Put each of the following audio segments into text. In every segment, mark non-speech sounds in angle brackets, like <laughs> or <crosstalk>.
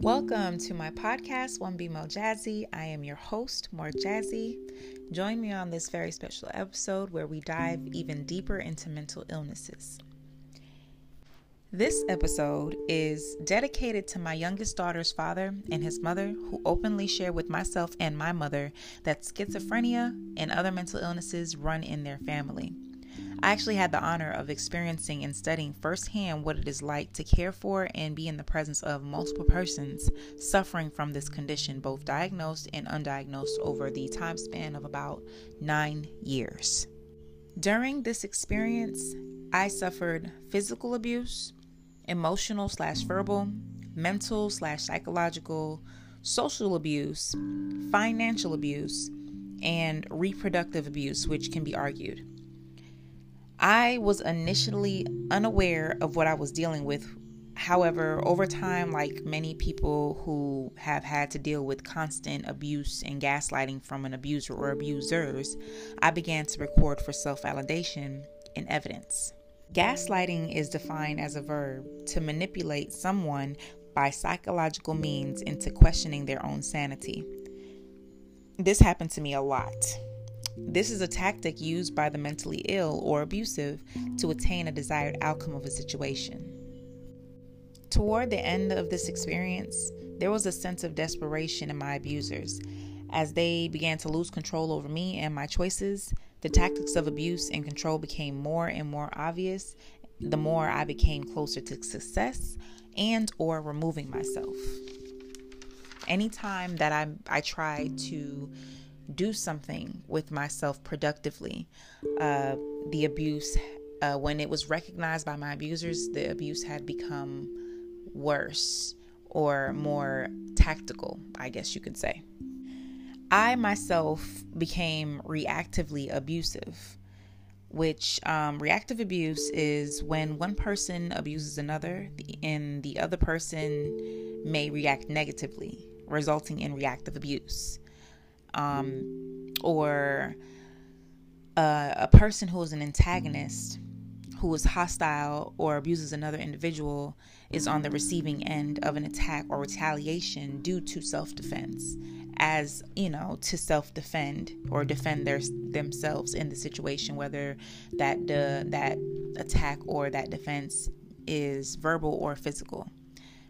Welcome to my podcast, One Be Mo Jazzy. I am your host, Mo Jazzy. Join me on this very special episode where we dive even deeper into mental illnesses. This episode is dedicated to my youngest daughter's father and his mother, who openly share with myself and my mother that schizophrenia and other mental illnesses run in their family. I actually had the honor of experiencing and studying firsthand what it is like to care for and be in the presence of multiple persons suffering from this condition, both diagnosed and undiagnosed, over the time span of about nine years. During this experience, I suffered physical abuse, emotional slash verbal, mental slash psychological, social abuse, financial abuse, and reproductive abuse, which can be argued. I was initially unaware of what I was dealing with. However, over time, like many people who have had to deal with constant abuse and gaslighting from an abuser or abusers, I began to record for self validation and evidence. Gaslighting is defined as a verb to manipulate someone by psychological means into questioning their own sanity. This happened to me a lot. This is a tactic used by the mentally ill or abusive to attain a desired outcome of a situation. Toward the end of this experience, there was a sense of desperation in my abusers. As they began to lose control over me and my choices, the tactics of abuse and control became more and more obvious the more I became closer to success and or removing myself. Anytime that I I tried to do something with myself productively. Uh, the abuse, uh, when it was recognized by my abusers, the abuse had become worse or more tactical, I guess you could say. I myself became reactively abusive, which um, reactive abuse is when one person abuses another and the other person may react negatively, resulting in reactive abuse um, or uh, a person who is an antagonist who is hostile or abuses another individual is on the receiving end of an attack or retaliation due to self-defense as you know to self-defend or defend their themselves in the situation whether that the that attack or that defense is verbal or physical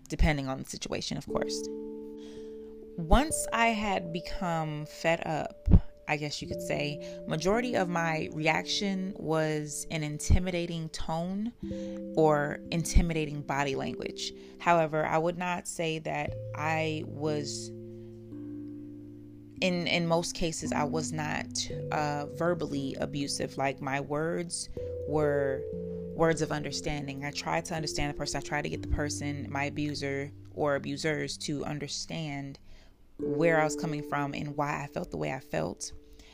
depending on the situation of course once I had become fed up, I guess you could say, majority of my reaction was an intimidating tone or intimidating body language. However, I would not say that I was in in most cases I was not uh, verbally abusive. Like my words were words of understanding. I tried to understand the person. I tried to get the person, my abuser or abusers, to understand where I was coming from and why I felt the way I felt.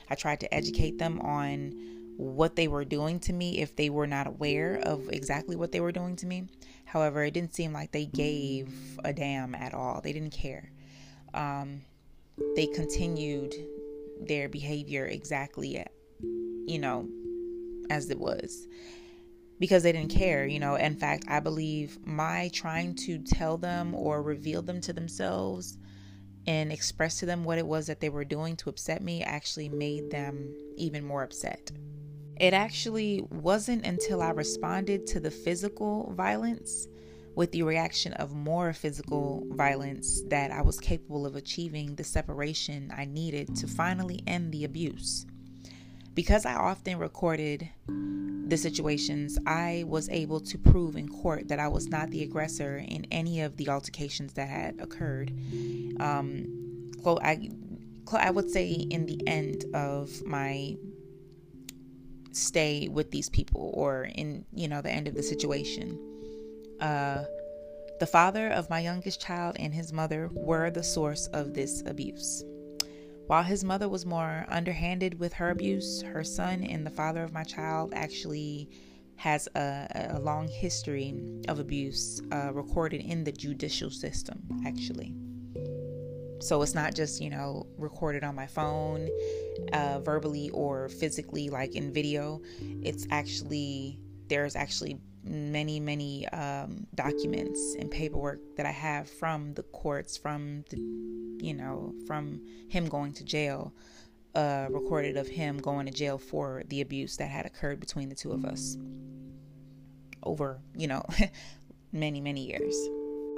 I tried to educate them on what they were doing to me if they were not aware of exactly what they were doing to me. However, it didn't seem like they gave a damn at all. They didn't care. Um, they continued their behavior exactly, you know, as it was because they didn't care, you know. In fact, I believe my trying to tell them or reveal them to themselves and express to them what it was that they were doing to upset me actually made them even more upset. It actually wasn't until I responded to the physical violence with the reaction of more physical violence that I was capable of achieving the separation I needed to finally end the abuse. Because I often recorded the situations, I was able to prove in court that I was not the aggressor in any of the altercations that had occurred. Um, I, I would say in the end of my stay with these people, or in you know the end of the situation, uh, the father of my youngest child and his mother were the source of this abuse. While his mother was more underhanded with her abuse, her son and the father of my child actually has a, a long history of abuse uh, recorded in the judicial system, actually. So it's not just, you know, recorded on my phone, uh, verbally or physically, like in video. It's actually, there's actually many, many um, documents and paperwork that I have from the courts, from the, you know, from him going to jail, uh, recorded of him going to jail for the abuse that had occurred between the two of us over, you know, <laughs> many, many years.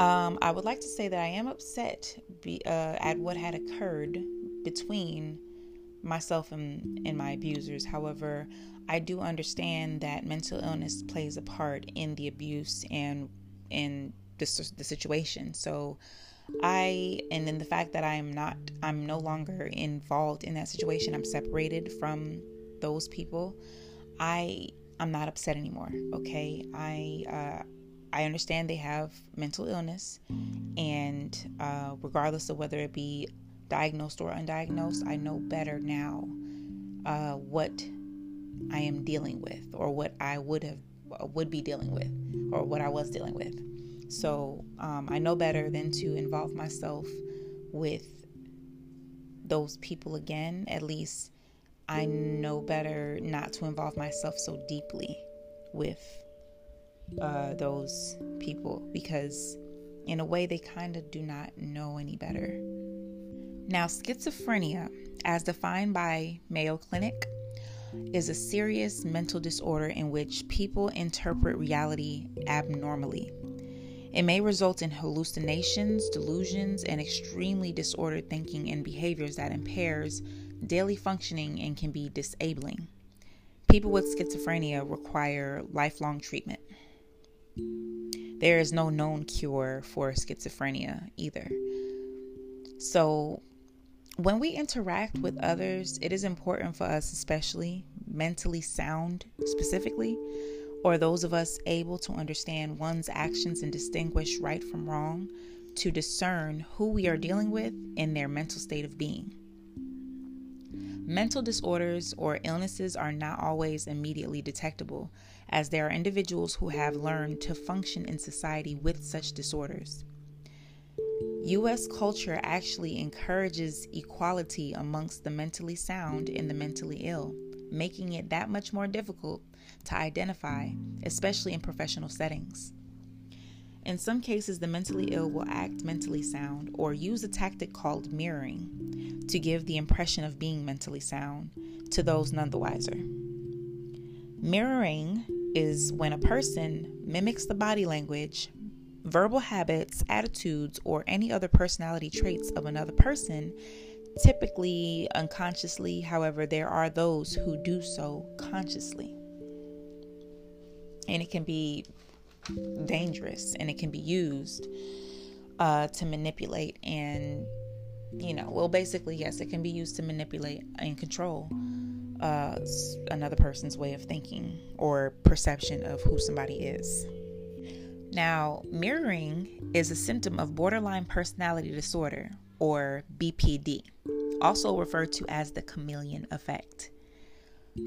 Um, I would like to say that I am upset be, uh, at what had occurred between myself and, and my abusers. However, I do understand that mental illness plays a part in the abuse and in the, the situation. So, I and then the fact that I'm not, I'm no longer involved in that situation. I'm separated from those people. I I'm not upset anymore. Okay, I uh, I understand they have mental illness, and uh, regardless of whether it be diagnosed or undiagnosed, I know better now uh, what I am dealing with, or what I would have would be dealing with, or what I was dealing with. So um, I know better than to involve myself with those people again. At least I know better not to involve myself so deeply with uh, those people because, in a way, they kind of do not know any better. Now, schizophrenia, as defined by Mayo Clinic, is a serious mental disorder in which people interpret reality abnormally. It may result in hallucinations, delusions, and extremely disordered thinking and behaviors that impairs daily functioning and can be disabling. People with schizophrenia require lifelong treatment. There is no known cure for schizophrenia either. So, when we interact with others, it is important for us, especially mentally sound specifically, or those of us able to understand one's actions and distinguish right from wrong, to discern who we are dealing with in their mental state of being. Mental disorders or illnesses are not always immediately detectable, as there are individuals who have learned to function in society with such disorders. U.S. culture actually encourages equality amongst the mentally sound and the mentally ill, making it that much more difficult to identify, especially in professional settings. In some cases, the mentally ill will act mentally sound or use a tactic called mirroring to give the impression of being mentally sound to those none the wiser. Mirroring is when a person mimics the body language, verbal habits, attitudes, or any other personality traits of another person, typically unconsciously. However, there are those who do so consciously and it can be dangerous and it can be used uh, to manipulate and you know well basically yes it can be used to manipulate and control uh, another person's way of thinking or perception of who somebody is now mirroring is a symptom of borderline personality disorder or bpd also referred to as the chameleon effect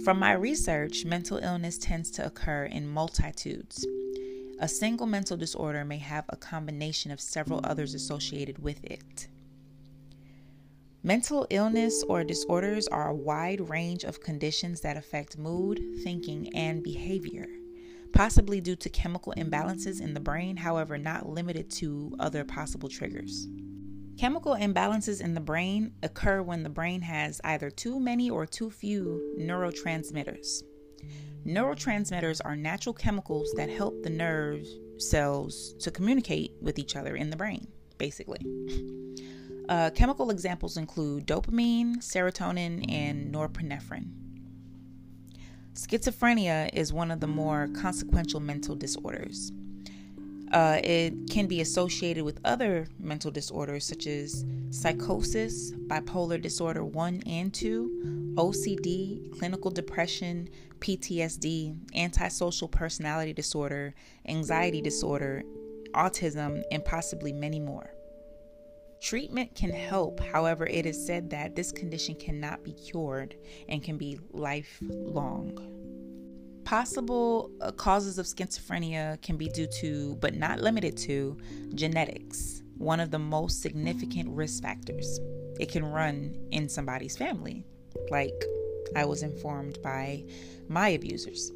from my research, mental illness tends to occur in multitudes. A single mental disorder may have a combination of several others associated with it. Mental illness or disorders are a wide range of conditions that affect mood, thinking, and behavior, possibly due to chemical imbalances in the brain, however, not limited to other possible triggers. Chemical imbalances in the brain occur when the brain has either too many or too few neurotransmitters. Neurotransmitters are natural chemicals that help the nerve cells to communicate with each other in the brain, basically. Uh, chemical examples include dopamine, serotonin, and norepinephrine. Schizophrenia is one of the more consequential mental disorders. Uh, it can be associated with other mental disorders such as psychosis, bipolar disorder 1 and 2, OCD, clinical depression, PTSD, antisocial personality disorder, anxiety disorder, autism, and possibly many more. Treatment can help, however, it is said that this condition cannot be cured and can be lifelong. Possible uh, causes of schizophrenia can be due to, but not limited to, genetics, one of the most significant risk factors. It can run in somebody's family, like I was informed by my abusers.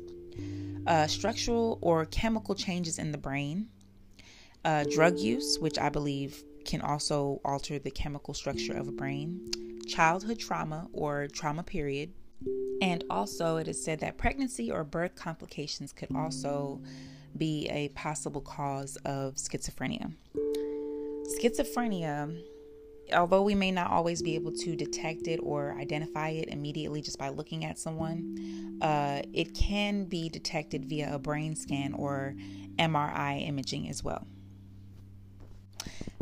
uh, structural or chemical changes in the brain, uh, drug use, which I believe can also alter the chemical structure of a brain, childhood trauma or trauma period, and also it is said that pregnancy or birth complications could also be a possible cause of schizophrenia. Schizophrenia although we may not always be able to detect it or identify it immediately just by looking at someone, uh, it can be detected via a brain scan or MRI imaging as well.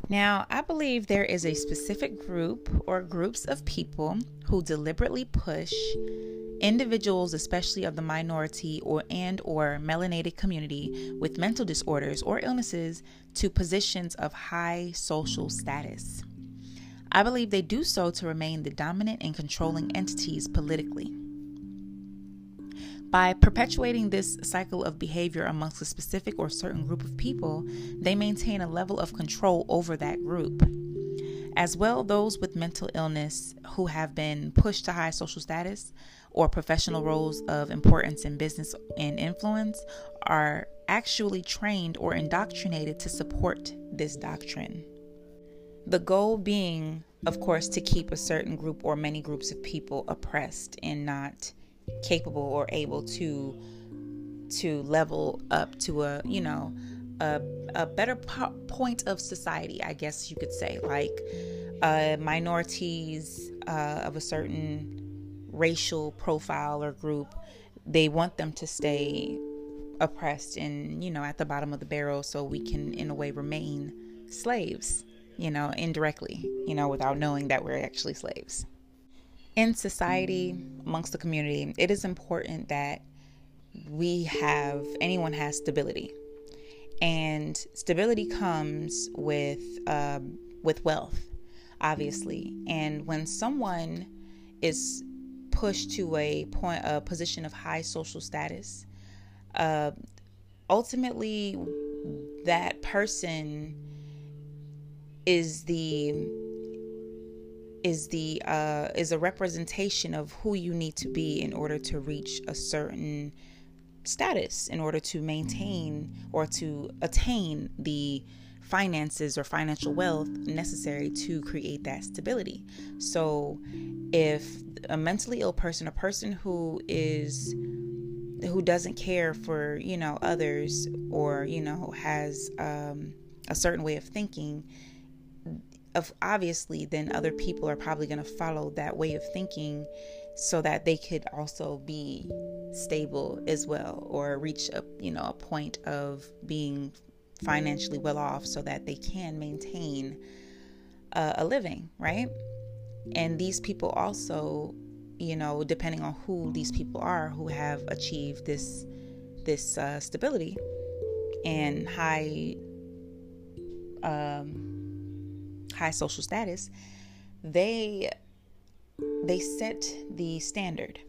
Now, I believe there is a specific group or groups of people who deliberately push individuals especially of the minority or and or melanated community with mental disorders or illnesses to positions of high social status. I believe they do so to remain the dominant and controlling entities politically. By perpetuating this cycle of behavior amongst a specific or certain group of people, they maintain a level of control over that group. As well, those with mental illness who have been pushed to high social status or professional roles of importance in business and influence are actually trained or indoctrinated to support this doctrine. The goal being, of course, to keep a certain group or many groups of people oppressed and not capable or able to to level up to a you know a, a better po- point of society i guess you could say like uh, minorities uh, of a certain racial profile or group they want them to stay oppressed and you know at the bottom of the barrel so we can in a way remain slaves you know, indirectly, you know, without knowing that we're actually slaves. In society, amongst the community, it is important that we have, anyone has stability. And stability comes with, uh, with wealth, obviously. And when someone is pushed to a point, a position of high social status, uh, ultimately that person is the is the uh, is a representation of who you need to be in order to reach a certain status in order to maintain or to attain the finances or financial wealth necessary to create that stability. So if a mentally ill person, a person who is who doesn't care for, you know, others or, you know, has um, a certain way of thinking, of obviously then other people are probably going to follow that way of thinking so that they could also be stable as well or reach a you know a point of being financially well off so that they can maintain a living right? And these people also you know depending on who these people are who have achieved this this uh, stability and high um, high social status, they they set the standard.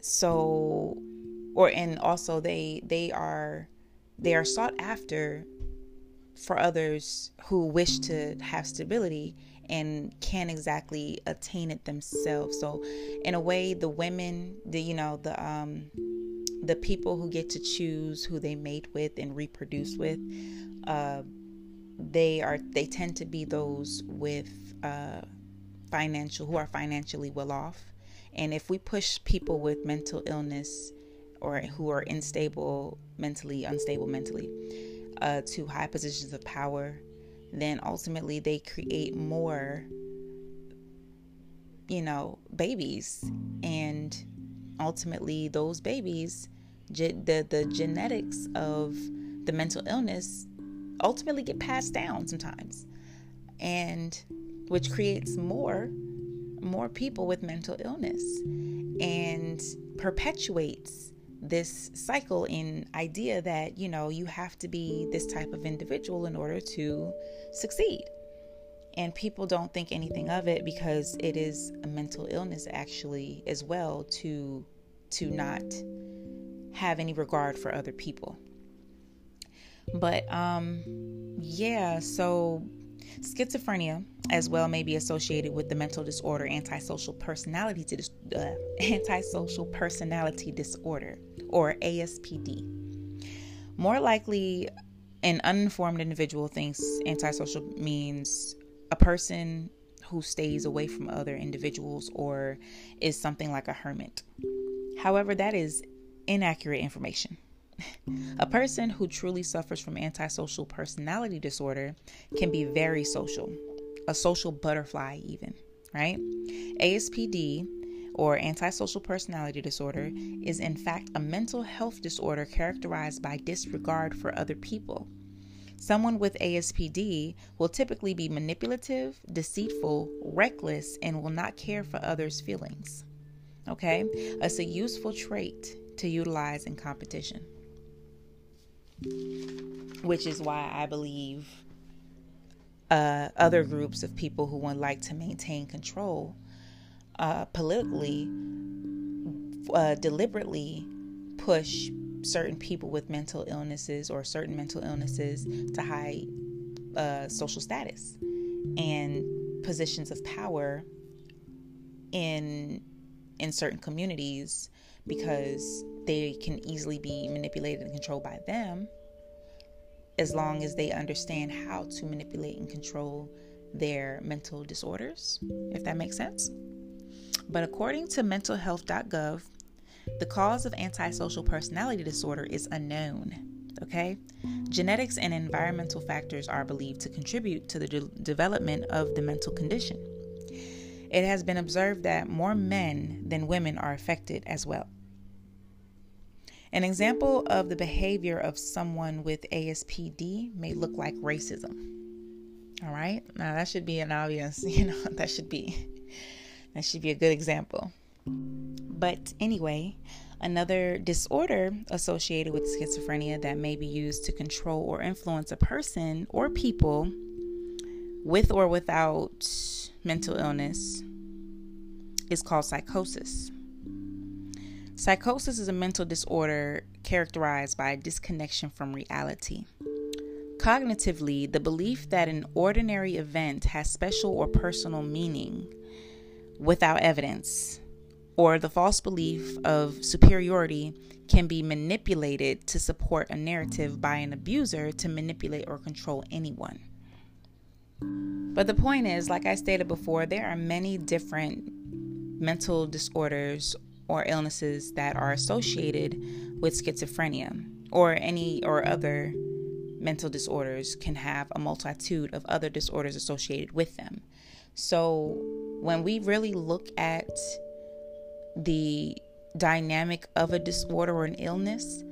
So or and also they they are they are sought after for others who wish to have stability and can't exactly attain it themselves. So in a way the women, the you know, the um the people who get to choose who they mate with and reproduce with, uh, they are they tend to be those with uh, financial who are financially well off. And if we push people with mental illness or who are unstable mentally unstable mentally uh, to high positions of power then ultimately they create more you know babies. And ultimately those babies ge- the the genetics of the mental illness ultimately get passed down sometimes and which creates more more people with mental illness and perpetuates this cycle in idea that you know you have to be this type of individual in order to succeed. And people don't think anything of it because it is a mental illness actually as well to to not have any regard for other people but um yeah, so Schizophrenia, as well, may be associated with the mental disorder antisocial personality dis- uh, <laughs> antisocial personality disorder, or ASPD. More likely, an uninformed individual thinks antisocial means a person who stays away from other individuals or is something like a hermit. However, that is inaccurate information. A person who truly suffers from antisocial personality disorder can be very social, a social butterfly, even, right? ASPD or antisocial personality disorder is in fact a mental health disorder characterized by disregard for other people. Someone with ASPD will typically be manipulative, deceitful, reckless, and will not care for others' feelings. Okay? It's a useful trait to utilize in competition. Which is why I believe uh, other groups of people who would like to maintain control uh, politically uh, deliberately push certain people with mental illnesses or certain mental illnesses to high uh, social status and positions of power in in certain communities because they can easily be manipulated and controlled by them as long as they understand how to manipulate and control their mental disorders if that makes sense but according to mentalhealth.gov the cause of antisocial personality disorder is unknown. Okay? Genetics and environmental factors are believed to contribute to the de- development of the mental condition. It has been observed that more men than women are affected as well. An example of the behavior of someone with ASPD may look like racism. All right? Now that should be an obvious, <laughs> you know, that should be that should be a good example. But anyway, another disorder associated with schizophrenia that may be used to control or influence a person or people with or without mental illness is called psychosis. Psychosis is a mental disorder characterized by a disconnection from reality. Cognitively, the belief that an ordinary event has special or personal meaning without evidence or the false belief of superiority can be manipulated to support a narrative by an abuser to manipulate or control anyone. But the point is, like I stated before, there are many different mental disorders or illnesses that are associated with schizophrenia or any or other mental disorders can have a multitude of other disorders associated with them. So when we really look at the dynamic of a disorder or an illness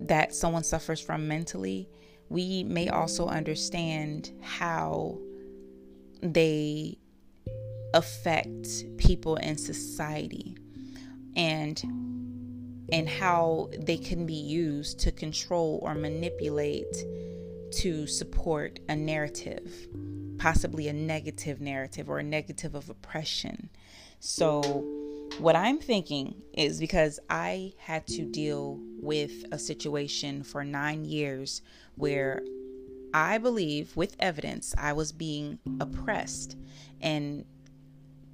that someone suffers from mentally, we may also understand how they affect people in society and and how they can be used to control or manipulate to support a narrative possibly a negative narrative or a negative of oppression. So what I'm thinking is because I had to deal with a situation for nine years where I believe, with evidence, I was being oppressed and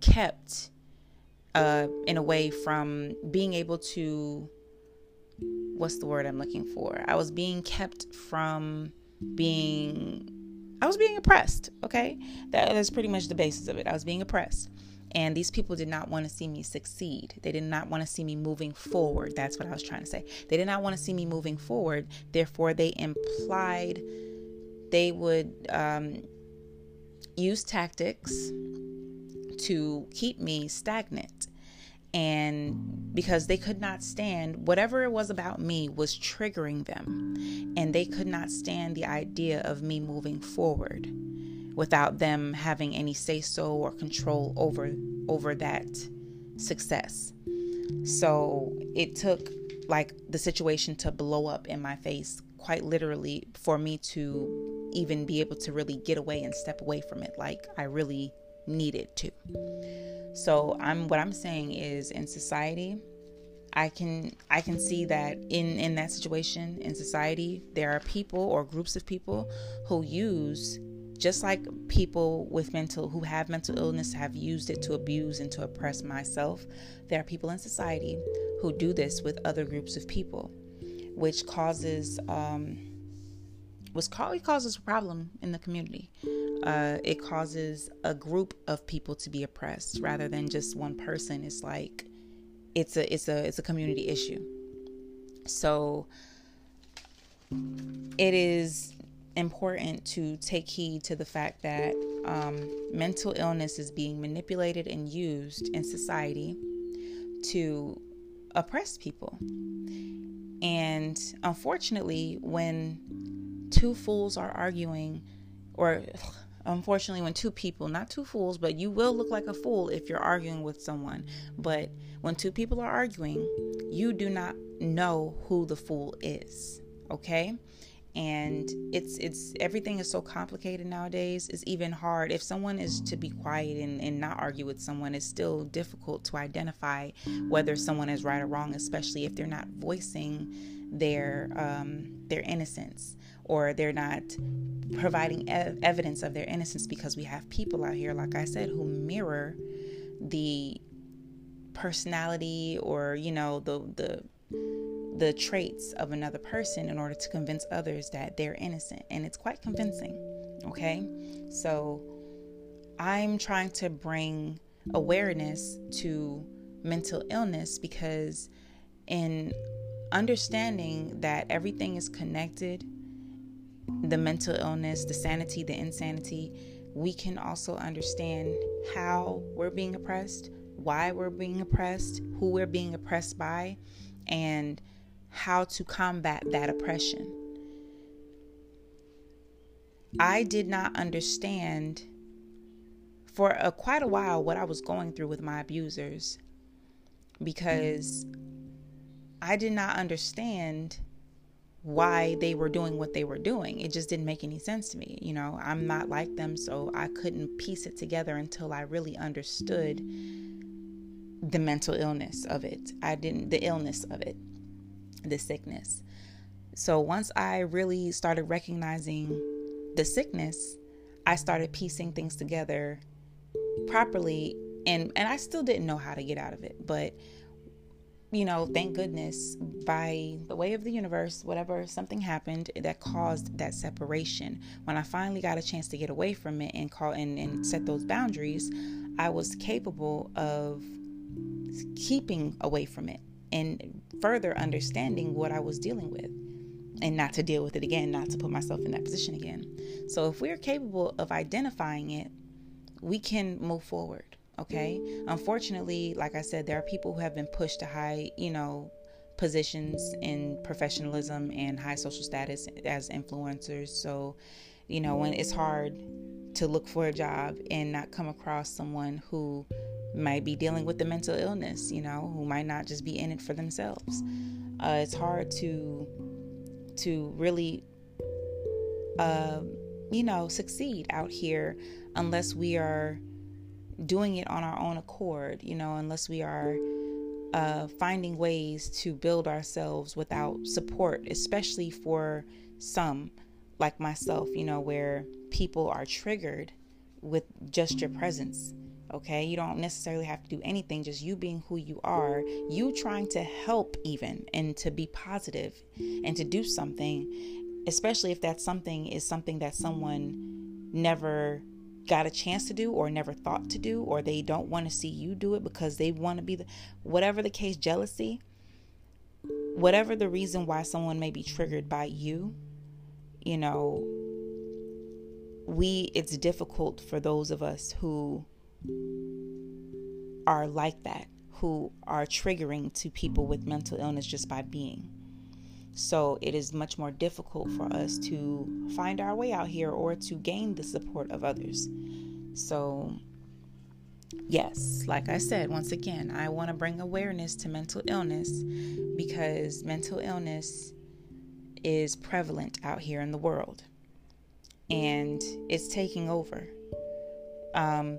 kept uh, in a way from being able to. What's the word I'm looking for? I was being kept from being. I was being oppressed, okay? That is pretty much the basis of it. I was being oppressed. And these people did not want to see me succeed. They did not want to see me moving forward. That's what I was trying to say. They did not want to see me moving forward. Therefore, they implied they would um, use tactics to keep me stagnant. And because they could not stand whatever it was about me was triggering them, and they could not stand the idea of me moving forward without them having any say so or control over over that success. So it took like the situation to blow up in my face quite literally for me to even be able to really get away and step away from it like I really needed to. So I'm what I'm saying is in society I can I can see that in in that situation in society there are people or groups of people who use just like people with mental who have mental illness have used it to abuse and to oppress myself, there are people in society who do this with other groups of people, which causes um, was it causes a problem in the community. Uh, it causes a group of people to be oppressed rather than just one person. It's like it's a it's a it's a community issue. So it is important to take heed to the fact that um, mental illness is being manipulated and used in society to oppress people. And unfortunately, when two fools are arguing, or <sighs> unfortunately, when two people, not two fools, but you will look like a fool if you're arguing with someone. But when two people are arguing, you do not know who the fool is. Okay? and it's it's everything is so complicated nowadays it's even hard if someone is to be quiet and, and not argue with someone it's still difficult to identify whether someone is right or wrong especially if they're not voicing their um, their innocence or they're not providing ev- evidence of their innocence because we have people out here like i said who mirror the personality or you know the the the traits of another person in order to convince others that they're innocent. And it's quite convincing. Okay. So I'm trying to bring awareness to mental illness because in understanding that everything is connected the mental illness, the sanity, the insanity we can also understand how we're being oppressed, why we're being oppressed, who we're being oppressed by, and how to combat that oppression. I did not understand for a, quite a while what I was going through with my abusers because I did not understand why they were doing what they were doing. It just didn't make any sense to me. You know, I'm not like them, so I couldn't piece it together until I really understood the mental illness of it. I didn't, the illness of it the sickness. So once I really started recognizing the sickness, I started piecing things together properly and and I still didn't know how to get out of it, but you know, thank goodness by the way of the universe, whatever something happened that caused that separation. When I finally got a chance to get away from it and call and, and set those boundaries, I was capable of keeping away from it and further understanding what I was dealing with and not to deal with it again, not to put myself in that position again. So if we're capable of identifying it, we can move forward. Okay. Unfortunately, like I said, there are people who have been pushed to high, you know, positions in professionalism and high social status as influencers. So, you know, when it's hard to look for a job and not come across someone who might be dealing with the mental illness, you know, who might not just be in it for themselves. Uh, it's hard to to really, uh, you know, succeed out here unless we are doing it on our own accord. You know, unless we are uh, finding ways to build ourselves without support, especially for some like myself. You know, where people are triggered with just your presence okay? You don't necessarily have to do anything, just you being who you are, you trying to help even and to be positive and to do something, especially if that something is something that someone never got a chance to do or never thought to do or they don't want to see you do it because they want to be the whatever the case jealousy whatever the reason why someone may be triggered by you you know we it's difficult for those of us who are like that, who are triggering to people with mental illness just by being. So it is much more difficult for us to find our way out here or to gain the support of others. So, yes, like I said, once again, I want to bring awareness to mental illness because mental illness is prevalent out here in the world and it's taking over. Um,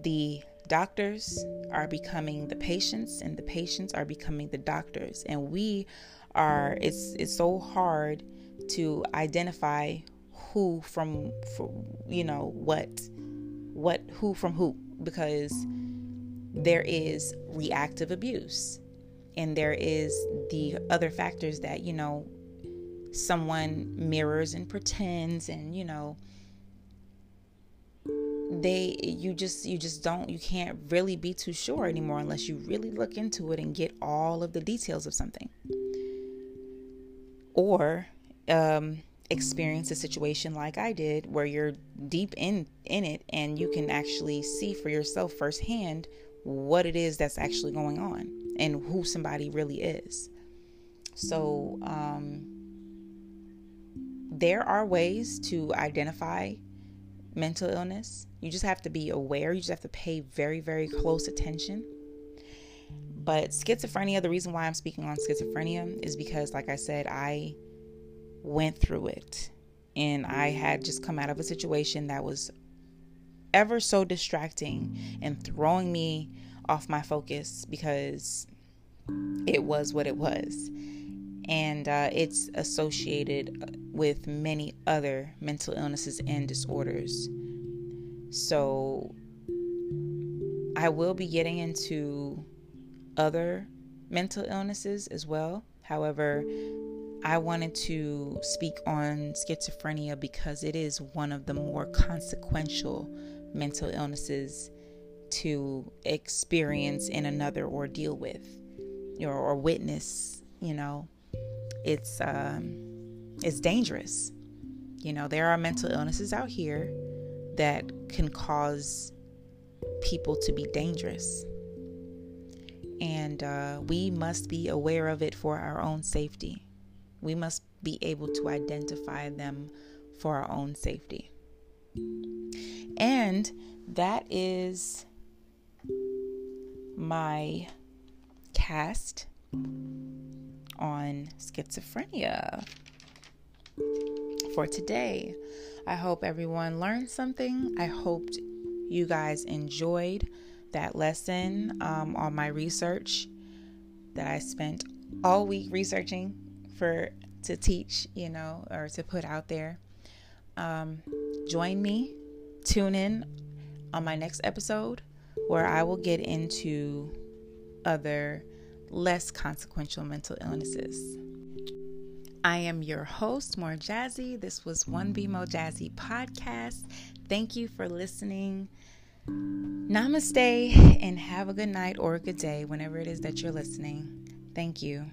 the doctors are becoming the patients and the patients are becoming the doctors and we are it's it's so hard to identify who from, from you know what what who from who because there is reactive abuse and there is the other factors that you know someone mirrors and pretends and you know they you just you just don't you can't really be too sure anymore unless you really look into it and get all of the details of something or um, experience a situation like I did where you're deep in in it and you can actually see for yourself firsthand what it is that's actually going on and who somebody really is. So um, there are ways to identify mental illness. You just have to be aware. You just have to pay very very close attention. But schizophrenia, the reason why I'm speaking on schizophrenia is because like I said, I went through it. And I had just come out of a situation that was ever so distracting and throwing me off my focus because it was what it was. And uh, it's associated with many other mental illnesses and disorders. So I will be getting into other mental illnesses as well. However, I wanted to speak on schizophrenia because it is one of the more consequential mental illnesses to experience in another or deal with or, or witness. You know, it's um, it's dangerous. You know, there are mental illnesses out here that can cause people to be dangerous. And uh, we must be aware of it for our own safety. We must be able to identify them for our own safety. And that is my cast on schizophrenia for today. I hope everyone learned something. I hoped you guys enjoyed that lesson um, on my research that I spent all week researching for to teach, you know, or to put out there. Um, join me, tune in on my next episode where I will get into other less consequential mental illnesses. I am your host, Mo Jazzy. This was One Be Mo Jazzy podcast. Thank you for listening. Namaste and have a good night or a good day whenever it is that you're listening. Thank you.